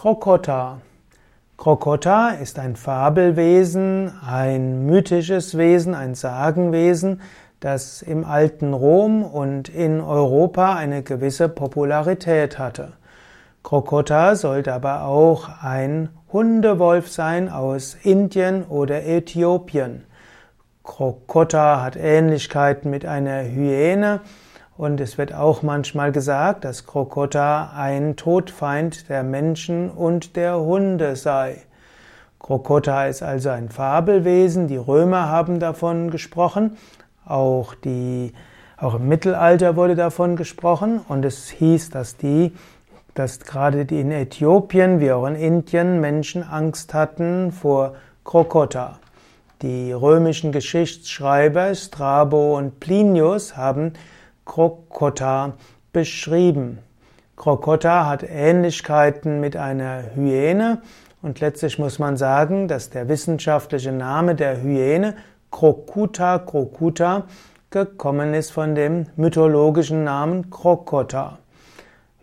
Krokota. Krokota ist ein Fabelwesen, ein mythisches Wesen, ein Sagenwesen, das im alten Rom und in Europa eine gewisse Popularität hatte. Krokota sollte aber auch ein Hundewolf sein aus Indien oder Äthiopien. Krokota hat Ähnlichkeiten mit einer Hyäne und es wird auch manchmal gesagt, dass Krokota ein Todfeind der Menschen und der Hunde sei. Krokota ist also ein Fabelwesen, die Römer haben davon gesprochen, auch, die, auch im Mittelalter wurde davon gesprochen und es hieß, dass die dass gerade die in Äthiopien wie auch in Indien Menschen Angst hatten vor Krokota. Die römischen Geschichtsschreiber Strabo und Plinius haben Krokota beschrieben. Krokota hat Ähnlichkeiten mit einer Hyäne und letztlich muss man sagen, dass der wissenschaftliche Name der Hyäne Krokuta Krokuta gekommen ist von dem mythologischen Namen Krokota.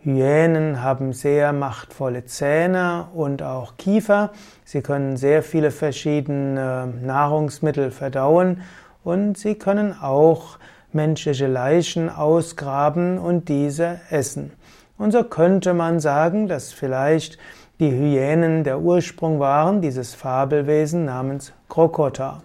Hyänen haben sehr machtvolle Zähne und auch Kiefer. Sie können sehr viele verschiedene Nahrungsmittel verdauen und sie können auch menschliche Leichen ausgraben und diese essen. Und so könnte man sagen, dass vielleicht die Hyänen der Ursprung waren, dieses Fabelwesen namens Krokota.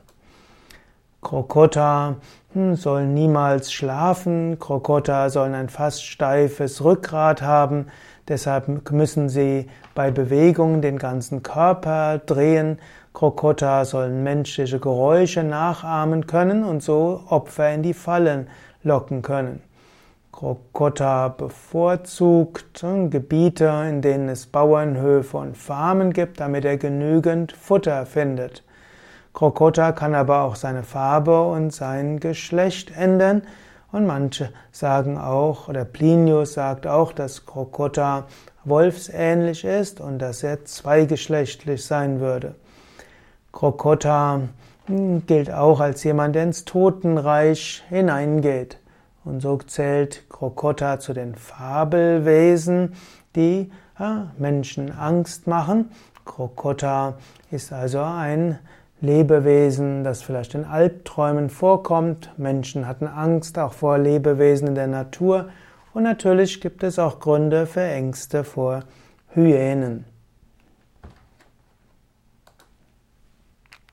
Krokota hm, sollen niemals schlafen, Krokota sollen ein fast steifes Rückgrat haben, deshalb müssen sie bei Bewegungen den ganzen Körper drehen, Krokota sollen menschliche Geräusche nachahmen können und so Opfer in die Fallen locken können. Krokota bevorzugt Gebiete, in denen es Bauernhöfe und Farmen gibt, damit er genügend Futter findet. Krokota kann aber auch seine Farbe und sein Geschlecht ändern. Und manche sagen auch, oder Plinius sagt auch, dass Krokota wolfsähnlich ist und dass er zweigeschlechtlich sein würde. Krokota hm, gilt auch als jemand, der ins Totenreich hineingeht. Und so zählt Krokota zu den Fabelwesen, die ja, Menschen Angst machen. Krokota ist also ein Lebewesen, das vielleicht in Albträumen vorkommt. Menschen hatten Angst auch vor Lebewesen in der Natur. Und natürlich gibt es auch Gründe für Ängste vor Hyänen.